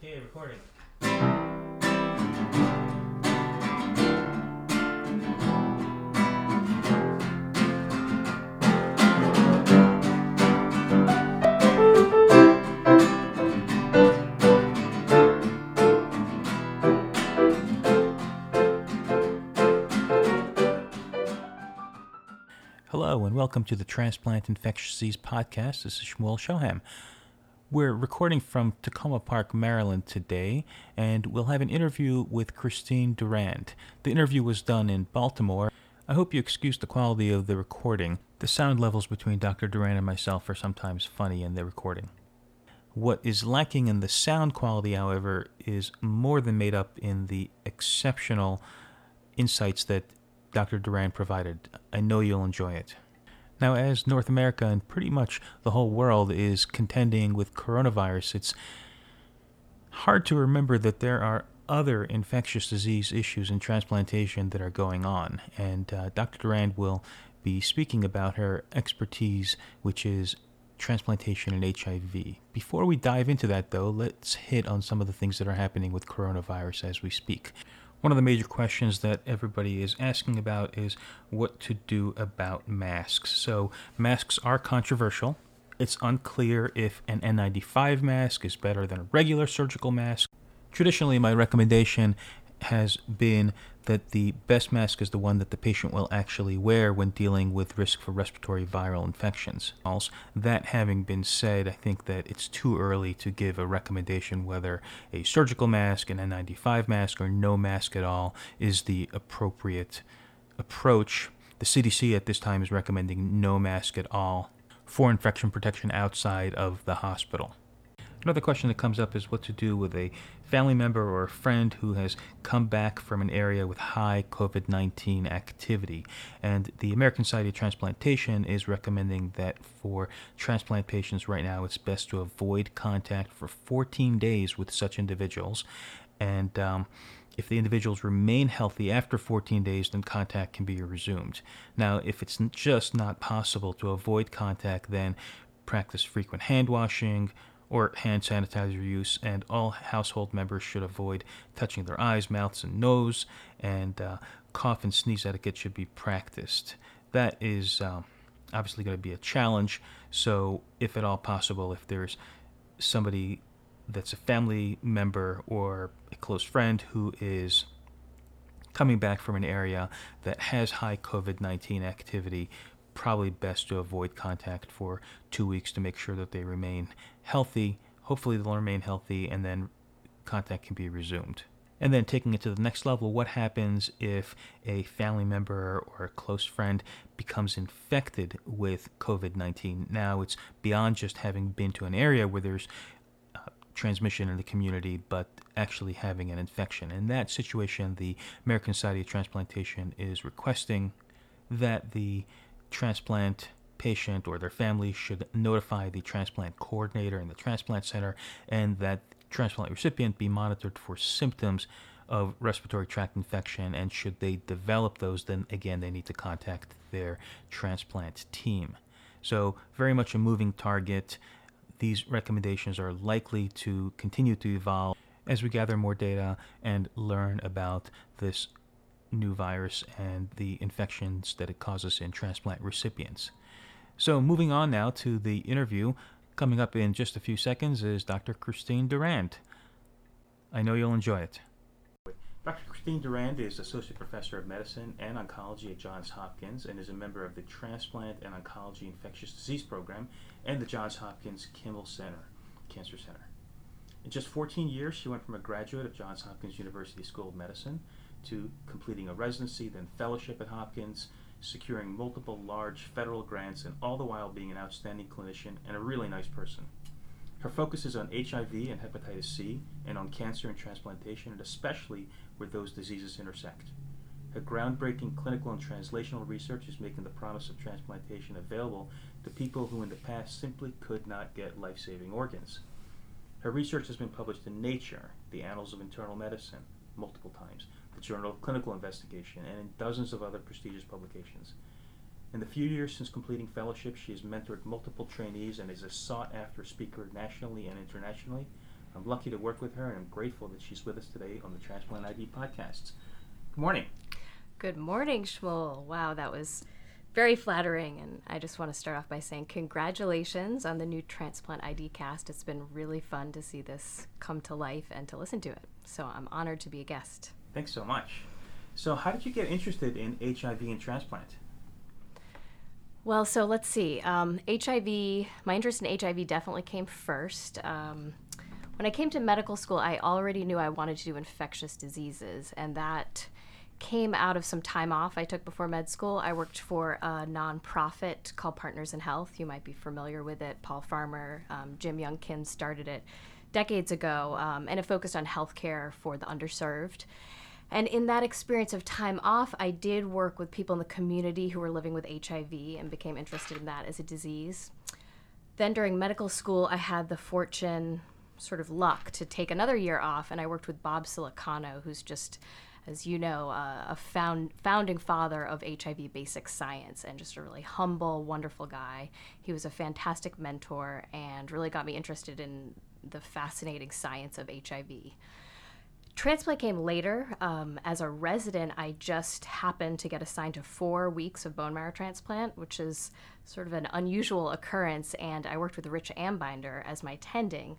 Okay, recording. Hello, and welcome to the Transplant Infectious Disease Podcast. This is Shmuel Shoham. We're recording from Takoma Park, Maryland today, and we'll have an interview with Christine Durand. The interview was done in Baltimore. I hope you excuse the quality of the recording. The sound levels between Dr. Durand and myself are sometimes funny in the recording. What is lacking in the sound quality, however, is more than made up in the exceptional insights that Dr. Durand provided. I know you'll enjoy it. Now, as North America and pretty much the whole world is contending with coronavirus, it's hard to remember that there are other infectious disease issues in transplantation that are going on. And uh, Dr. Durand will be speaking about her expertise, which is transplantation and HIV. Before we dive into that, though, let's hit on some of the things that are happening with coronavirus as we speak. One of the major questions that everybody is asking about is what to do about masks. So, masks are controversial. It's unclear if an N95 mask is better than a regular surgical mask. Traditionally, my recommendation has been that the best mask is the one that the patient will actually wear when dealing with risk for respiratory viral infections. Also, that having been said, I think that it's too early to give a recommendation whether a surgical mask, an N95 mask, or no mask at all is the appropriate approach. The CDC at this time is recommending no mask at all for infection protection outside of the hospital. Another question that comes up is what to do with a family member or a friend who has come back from an area with high COVID 19 activity. And the American Society of Transplantation is recommending that for transplant patients right now, it's best to avoid contact for 14 days with such individuals. And um, if the individuals remain healthy after 14 days, then contact can be resumed. Now, if it's just not possible to avoid contact, then practice frequent hand washing, or hand sanitizer use, and all household members should avoid touching their eyes, mouths, and nose, and uh, cough and sneeze etiquette should be practiced. That is um, obviously going to be a challenge, so if at all possible, if there's somebody that's a family member or a close friend who is coming back from an area that has high COVID 19 activity, probably best to avoid contact for two weeks to make sure that they remain healthy. Hopefully, they'll remain healthy, and then contact can be resumed. And then taking it to the next level, what happens if a family member or a close friend becomes infected with COVID 19? Now, it's beyond just having been to an area where there's uh, transmission in the community, but actually having an infection. In that situation, the American Society of Transplantation is requesting that the transplant patient or their family should notify the transplant coordinator in the transplant center and that transplant recipient be monitored for symptoms of respiratory tract infection. And should they develop those then again they need to contact their transplant team. So very much a moving target. These recommendations are likely to continue to evolve as we gather more data and learn about this new virus and the infections that it causes in transplant recipients. So, moving on now to the interview. Coming up in just a few seconds is Dr. Christine Durand. I know you'll enjoy it. Dr. Christine Durand is Associate Professor of Medicine and Oncology at Johns Hopkins and is a member of the Transplant and Oncology Infectious Disease Program and the Johns Hopkins Kimmel Center, Cancer Center. In just 14 years, she went from a graduate of Johns Hopkins University School of Medicine to completing a residency, then fellowship at Hopkins, securing multiple large federal grants, and all the while being an outstanding clinician and a really nice person. Her focus is on HIV and hepatitis C, and on cancer and transplantation, and especially where those diseases intersect. Her groundbreaking clinical and translational research is making the promise of transplantation available to people who in the past simply could not get life saving organs. Her research has been published in Nature, the Annals of Internal Medicine, multiple times, Journal of Clinical Investigation, and in dozens of other prestigious publications. In the few years since completing fellowship, she has mentored multiple trainees and is a sought after speaker nationally and internationally, I'm lucky to work with her, and I'm grateful that she's with us today on the Transplant ID podcasts. Good morning. Good morning, Shmuel. Wow, that was very flattering. And I just want to start off by saying congratulations on the new Transplant ID cast. It's been really fun to see this come to life and to listen to it. So I'm honored to be a guest. Thanks so much. So, how did you get interested in HIV and transplant? Well, so let's see. Um, HIV, my interest in HIV definitely came first. Um, when I came to medical school, I already knew I wanted to do infectious diseases, and that came out of some time off I took before med school. I worked for a nonprofit called Partners in Health. You might be familiar with it. Paul Farmer, um, Jim Yong Kim started it decades ago, um, and it focused on healthcare for the underserved. And in that experience of time off, I did work with people in the community who were living with HIV and became interested in that as a disease. Then during medical school, I had the fortune, sort of luck, to take another year off, and I worked with Bob Siliciano, who's just as you know, uh, a found, founding father of HIV basic science and just a really humble, wonderful guy. He was a fantastic mentor and really got me interested in the fascinating science of HIV. Transplant came later. Um, as a resident, I just happened to get assigned to four weeks of bone marrow transplant, which is sort of an unusual occurrence. And I worked with Rich Ambinder as my tending.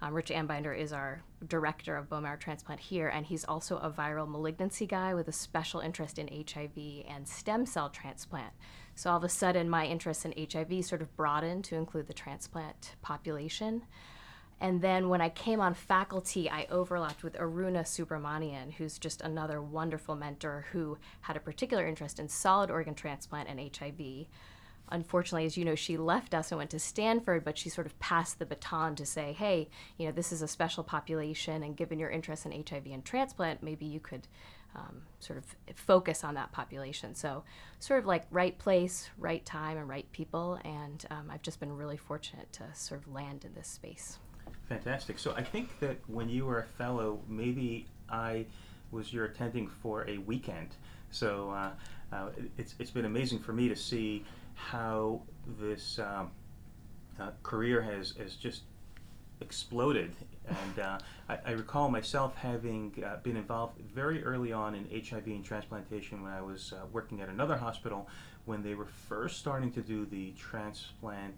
Um, Rich Ambinder is our director of bone marrow transplant here, and he's also a viral malignancy guy with a special interest in HIV and stem cell transplant. So all of a sudden, my interest in HIV sort of broadened to include the transplant population. And then when I came on faculty, I overlapped with Aruna Subramanian, who's just another wonderful mentor who had a particular interest in solid organ transplant and HIV unfortunately, as you know, she left us and went to Stanford, but she sort of passed the baton to say, hey, you know, this is a special population, and given your interest in HIV and transplant, maybe you could um, sort of focus on that population. So, sort of like right place, right time, and right people. And um, I've just been really fortunate to sort of land in this space. Fantastic. So, I think that when you were a fellow, maybe I was your attending for a weekend. So, uh, uh, it's, it's been amazing for me to see how this um, uh, career has, has just exploded. And uh, I, I, recall myself having uh, been involved very early on in HIV and transplantation when I was uh, working at another hospital when they were first starting to do the transplant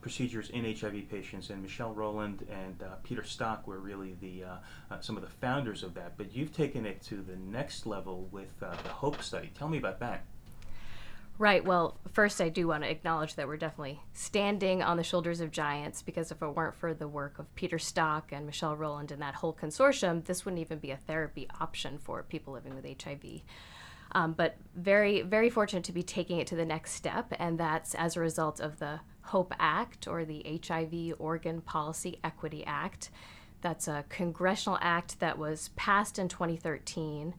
procedures in HIV patients, and Michelle Roland and uh, Peter Stock were really the uh, uh, some of the founders of that. But you've taken it to the next level with uh, the HOPE study. Tell me about that. Right. Well, first, I do want to acknowledge that we're definitely standing on the shoulders of giants because if it weren't for the work of Peter Stock and Michelle Roland and that whole consortium, this wouldn't even be a therapy option for people living with HIV. Um, but very, very fortunate to be taking it to the next step, and that's as a result of the HOPE Act or the HIV Organ Policy Equity Act. That's a congressional act that was passed in 2013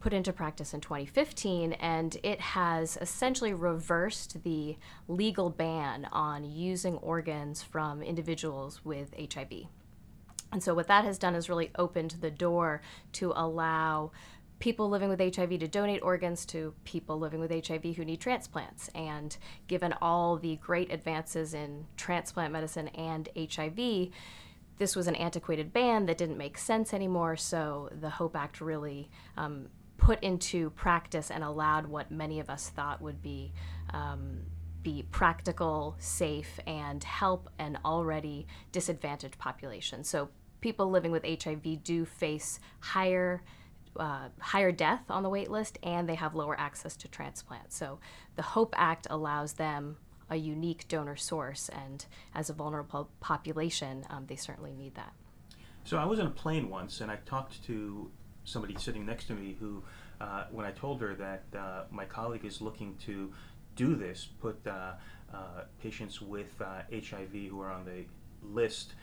put into practice in 2015, and it has essentially reversed the legal ban on using organs from individuals with HIV. And so, what that has done is really opened the door to allow people living with HIV to donate organs to people living with HIV who need transplants. And given all the great advances in transplant medicine and HIV, this was an antiquated ban that didn't make sense anymore. So the HOPE Act really um, put into practice and allowed what many of us thought would be um, be practical, safe, and help an already disadvantaged population. So people living with HIV do face higher uh, higher death on the wait list, and they have lower access to transplant. So the HOPE Act allows them a unique donor source, and as a vulnerable population, um, they certainly need that. So I was on a plane once, and I talked to somebody sitting next to me who, uh, when I told her that uh, my colleague is looking to do this, put uh, uh patients with HIV uh, who are on the list,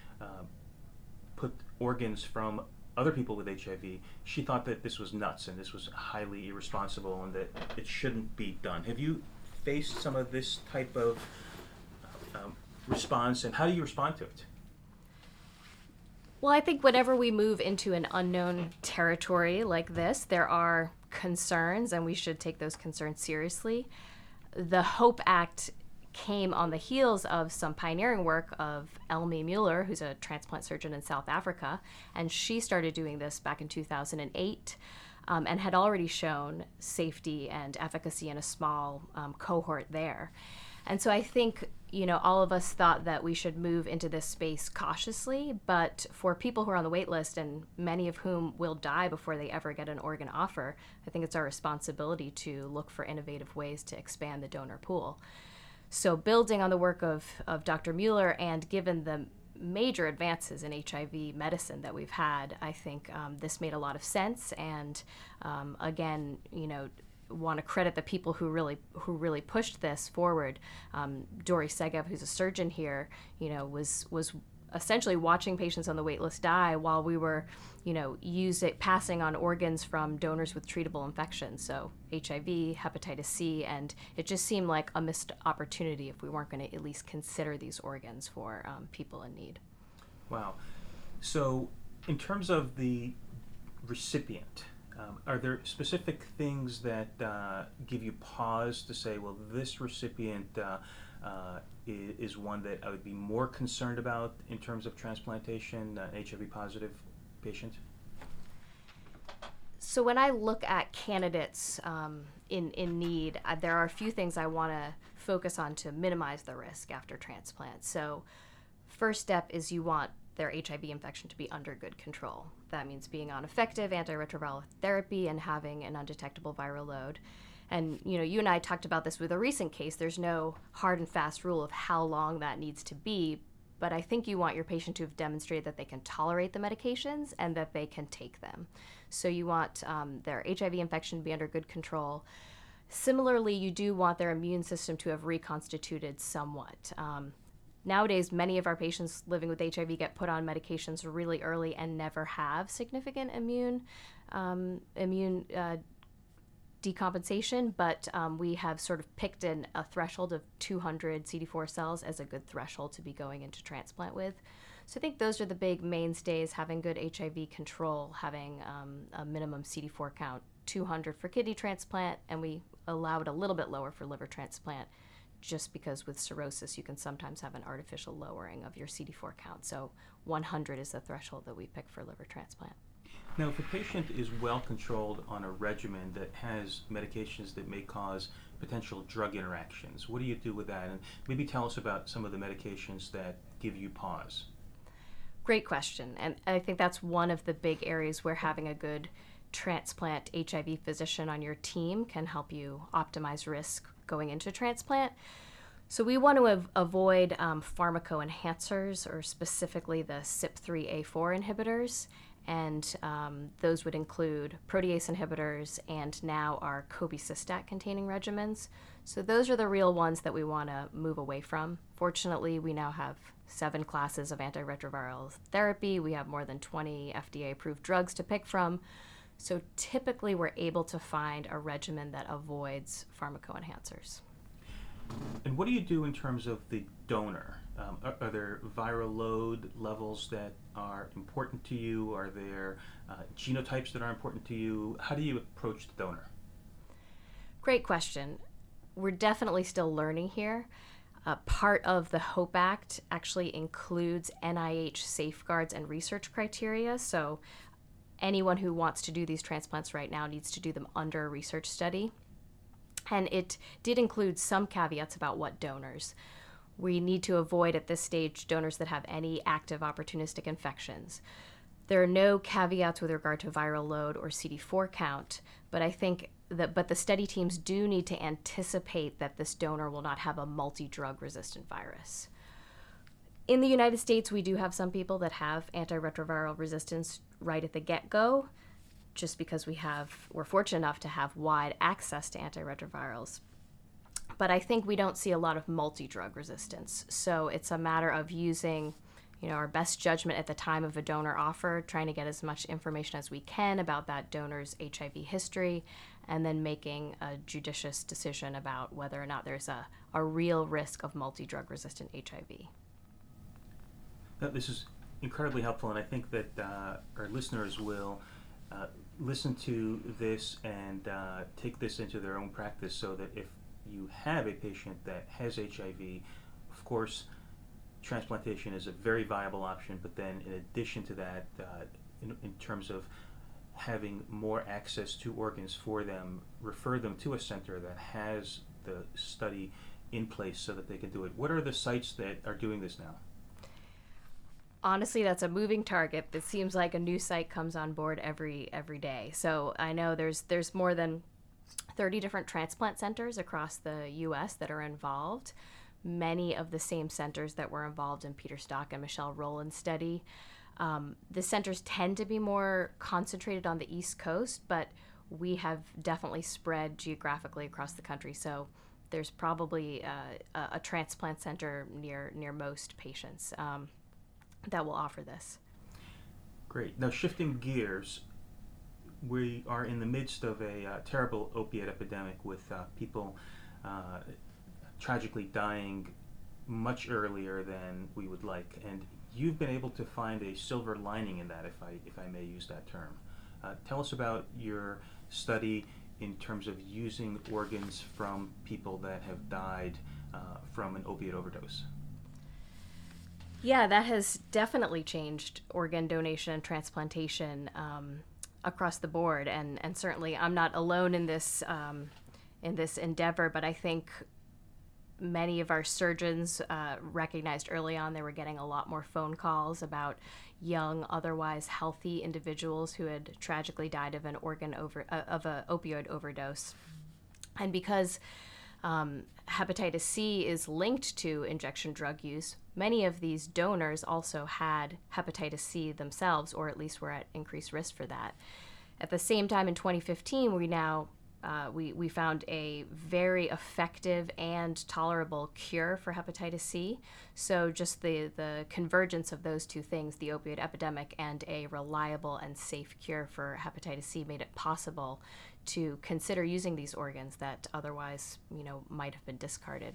put organs from other people with HIV, she thought that this was nuts and this was highly irresponsible and that it shouldn't be done. Have you faced some of this type of um, response, and how do you respond to it? Well, I think whenever we move into an unknown territory like this, there are concerns, and we should take those concerns seriously. The HOPE Act came on the heels of some pioneering work of Elmi Muller, who's a transplant surgeon in South Africa, and she started doing this back in 2008. Um, and had already shown safety and efficacy in a small um, cohort there. And so I think, you know, all of us thought that we should move into this space cautiously, but for people who are on the wait list and many of whom will die before they ever get an organ offer, I think it's our responsibility to look for innovative ways to expand the donor pool. So, building on the work of, of Dr. Muller and given the major advances in HIV medicine that we've had, I think um, this made a lot of sense. And um, again, you know, want to credit the people who really who really pushed this forward. Um, Dorry Segev, who's a surgeon here, you know, was was essentially watching patients on the waitlist die while we were, you know, using passing on organs from donors with treatable infections, so HIV, hepatitis C, and it just seemed like a missed opportunity if we weren't going to at least consider these organs for um, people in need. Wow. So, in terms of the recipient, um, are there specific things that uh, give you pause to say, well, this recipient uh, uh, is, one that I would be more concerned about in terms of transplantation, an HIV positive patient? So, when I look at candidates um, in, in need, uh, there are a few things I want to focus on to minimize the risk after transplant. So, first step is you want their HIV infection to be under good control. That means being on effective antiretroviral therapy and having an undetectable viral load. And you know, you and I talked about this with a recent case. There's no hard and fast rule of how long that needs to be, but I think you want your patient to have demonstrated that they can tolerate the medications and that they can take them. So you want um, their HIV infection to be under good control. Similarly, you do want their immune system to have reconstituted somewhat. Um, Nowadays, many of our patients living with HIV get put on medications really early and never have significant immune um, immune uh, decompensation, but um, we have sort of picked in a threshold of 200 CD4 cells as a good threshold to be going into transplant with. So I think those are the big mainstays: having good HIV control, having um, a minimum CD4 count, 200 for kidney transplant, and we allow it a little bit lower for liver transplant just because with cirrhosis you can sometimes have an artificial lowering of your CD4 count. So 100 is the threshold that we pick for liver transplant. Now, if a patient is well controlled on a regimen that has medications that may cause potential drug interactions, what do you do with that? And maybe tell us about some of the medications that give you pause. Great question. And I think that's one of the big areas where having a good transplant HIV physician on your team can help you optimize risk going into transplant. So we want to av- avoid um, pharmacoenhancers, or specifically the CYP3A4 inhibitors, and um, those would include protease inhibitors and now our cobicistat containing regimens. So those are the real ones that we want to move away from. Fortunately, we now have seven classes of antiretroviral therapy. We have more than 20 FDA approved drugs to pick from. So typically, we're able to find a regimen that avoids pharmacoenhancers. And what do you do in terms of the donor? Um, are, are, there viral load levels that are important to you? Are there uh, genotypes that are important to you? How do you approach the donor? Great question. We're definitely still learning here. Uh, part of the HOPE Act actually includes NIH safeguards and research criteria. So anyone who wants to do these transplants right now needs to do them under a research study. And it did include some caveats about what donors. We need to avoid at this stage donors that have any active opportunistic infections. There are no caveats with regard to viral load or CD4 count, but I think that but the study teams do need to anticipate that this donor will not have a multi-drug resistant virus. In the United States, we do have some people that have antiretroviral resistance right at the get-go just because we have we're fortunate enough to have wide access to antiretrovirals but i think we don't see a lot of multi-drug resistance. So it's a matter of using you know our best judgment at the time of a donor offer trying to get as much information as we can about that donor's hiv history and then making a judicious decision about whether or not there's a, a real risk of multi-drug resistant hiv this is incredibly helpful, and I think that uh, our listeners will uh, listen to this and uh, take this into their own practice so that if you have a patient that has HIV, of course, transplantation is a very viable option. But then, in addition to that, uh, in, in terms of having more access to organs for them, refer them to a center that has the study in place so that they can do it. What are the sites that are doing this now? honestly that's a moving target it seems like a new site comes on board every every day so i know there's there's more than 30 different transplant centers across the us that are involved many of the same centers that were involved in peter stock and michelle roland's study um, the centers tend to be more concentrated on the east coast but we have definitely spread geographically across the country so there's probably uh, a, a, transplant center near near most patients um, that will offer this. Great. Now, shifting gears, we are in the midst of a uh, terrible opiate epidemic with uh, people uh, tragically dying much earlier than we would like. And you've been able to find a silver lining in that, if I, if I may use that term. Uh, tell us about your study in terms of using organs from people that have died uh, from an opiate overdose. Yeah, that has definitely changed organ donation and transplantation um, across the board, and and certainly I'm not alone in this um, in this endeavor. But I think many of our surgeons uh, recognized early on they were getting a lot more phone calls about young, otherwise healthy individuals who had tragically died of an organ over uh, of a opioid overdose, and because um, hepatitis C is linked to injection drug use, many of these donors also had hepatitis C themselves, or at least were at increased risk for that. At the same time, in 2015, we now uh, we, we found a very effective and tolerable cure for hepatitis C. So, just the, the convergence of those two things, the opioid epidemic and a reliable and safe cure for hepatitis C, made it possible to consider using these organs that otherwise, you know, might have been discarded.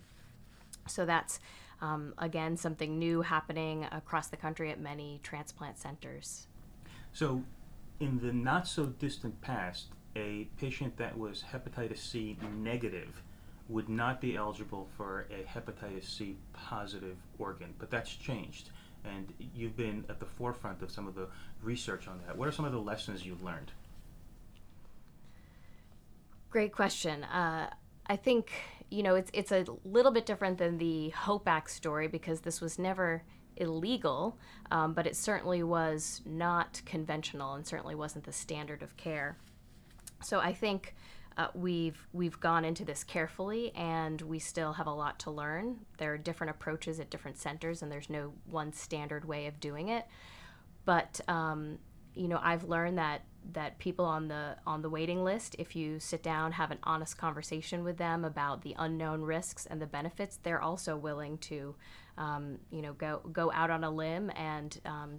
So that's um, again something new happening across the country at many transplant centers. So, in the not so distant past, a patient that was hepatitis C negative would not be eligible for a hepatitis C positive organ, but that's changed. And you've been at the forefront of some of the research on that. What are some of the lessons you've learned? Great question. Uh, I think you know it's it's a little bit different than the Hope Act story because this was never illegal, um, but it certainly was not conventional and certainly wasn't the standard of care. So I think uh, we've we've gone into this carefully, and we still have a lot to learn. There are different approaches at different centers, and there's no one standard way of doing it. But um, you know, I've learned that that people on the on the waiting list if you sit down have an honest conversation with them about the unknown risks and the benefits they're also willing to um, you know go go out on a limb and um,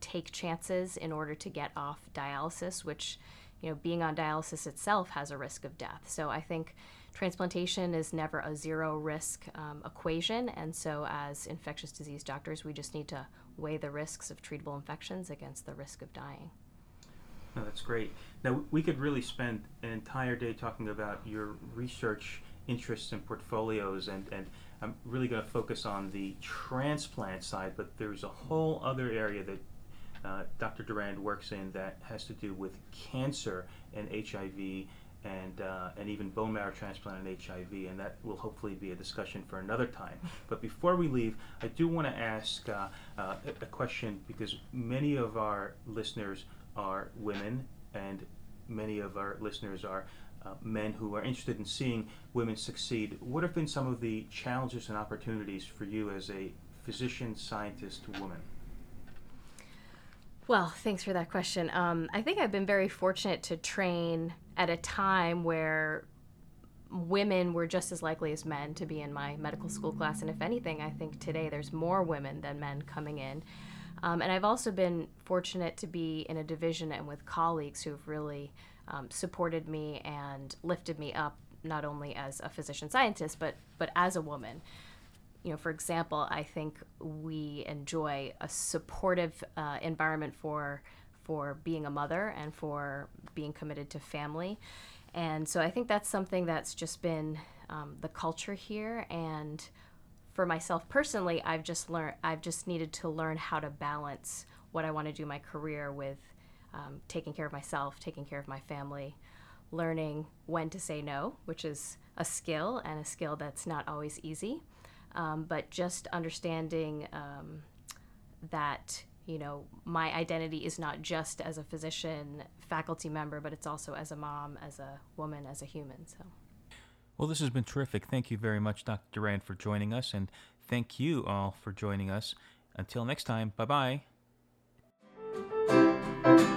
take chances in order to get off dialysis which you know being on dialysis itself has a risk of death. So i think transplantation is never a zero risk um, equation. And so as infectious disease doctors we just need to weigh the risks of treatable infections against the risk of dying no, that's great. Now, we could really spend an entire day talking about your research interests and portfolios, and, and I'm really going to focus on the transplant side, but there's a whole other area that uh, Dr. Durand works in that has to do with cancer and HIV and uh, and even bone marrow transplant and HIV, and that will hopefully be a discussion for another time. But before we leave, I do want to ask uh, uh, a question because many of our listeners are women, and many of our listeners are uh, men who are interested in seeing women succeed. What have been some of the challenges and opportunities for you as a physician scientist woman? Well, thanks for that question. Um, I think I've been very fortunate to train at a time where women were just as likely as men to be in my medical school class. And if anything, I think today there's more women than men coming in. Um, and I've also been fortunate to be in a division and with colleagues who've really um, supported me and lifted me up, not only as a physician scientist, but, but as a woman. You know, for example, I think we enjoy a supportive uh, environment for for being a mother and for being committed to family. And so I think that's something that's just been um, the culture here and for myself personally i've just learned i've just needed to learn how to balance what i want to do my career with um, taking care of myself taking care of my family learning when to say no which is a skill and a skill that's not always easy um, but just understanding um, that you know my identity is not just as a physician faculty member but it's also as a mom as a woman as a human so. Well this has been terrific. Thank you very much dr durand for joining us and thank you all for joining us. Until next time bye bye